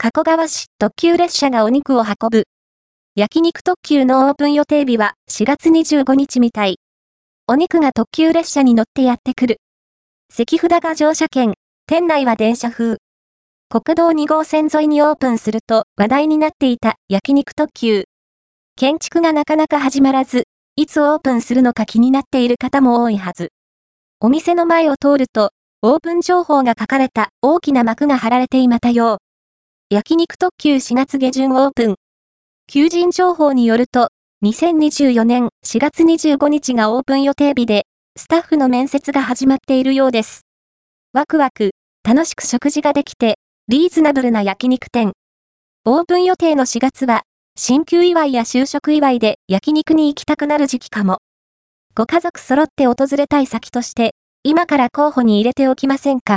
加古川市特急列車がお肉を運ぶ。焼肉特急のオープン予定日は4月25日みたい。お肉が特急列車に乗ってやってくる。関札が乗車券、店内は電車風。国道2号線沿いにオープンすると話題になっていた焼肉特急。建築がなかなか始まらず、いつオープンするのか気になっている方も多いはず。お店の前を通ると、オープン情報が書かれた大きな幕が貼られていまたよう。焼肉特急4月下旬オープン。求人情報によると、2024年4月25日がオープン予定日で、スタッフの面接が始まっているようです。ワクワク、楽しく食事ができて、リーズナブルな焼肉店。オープン予定の4月は、新旧祝いや就職祝いで焼肉に行きたくなる時期かも。ご家族揃って訪れたい先として、今から候補に入れておきませんか？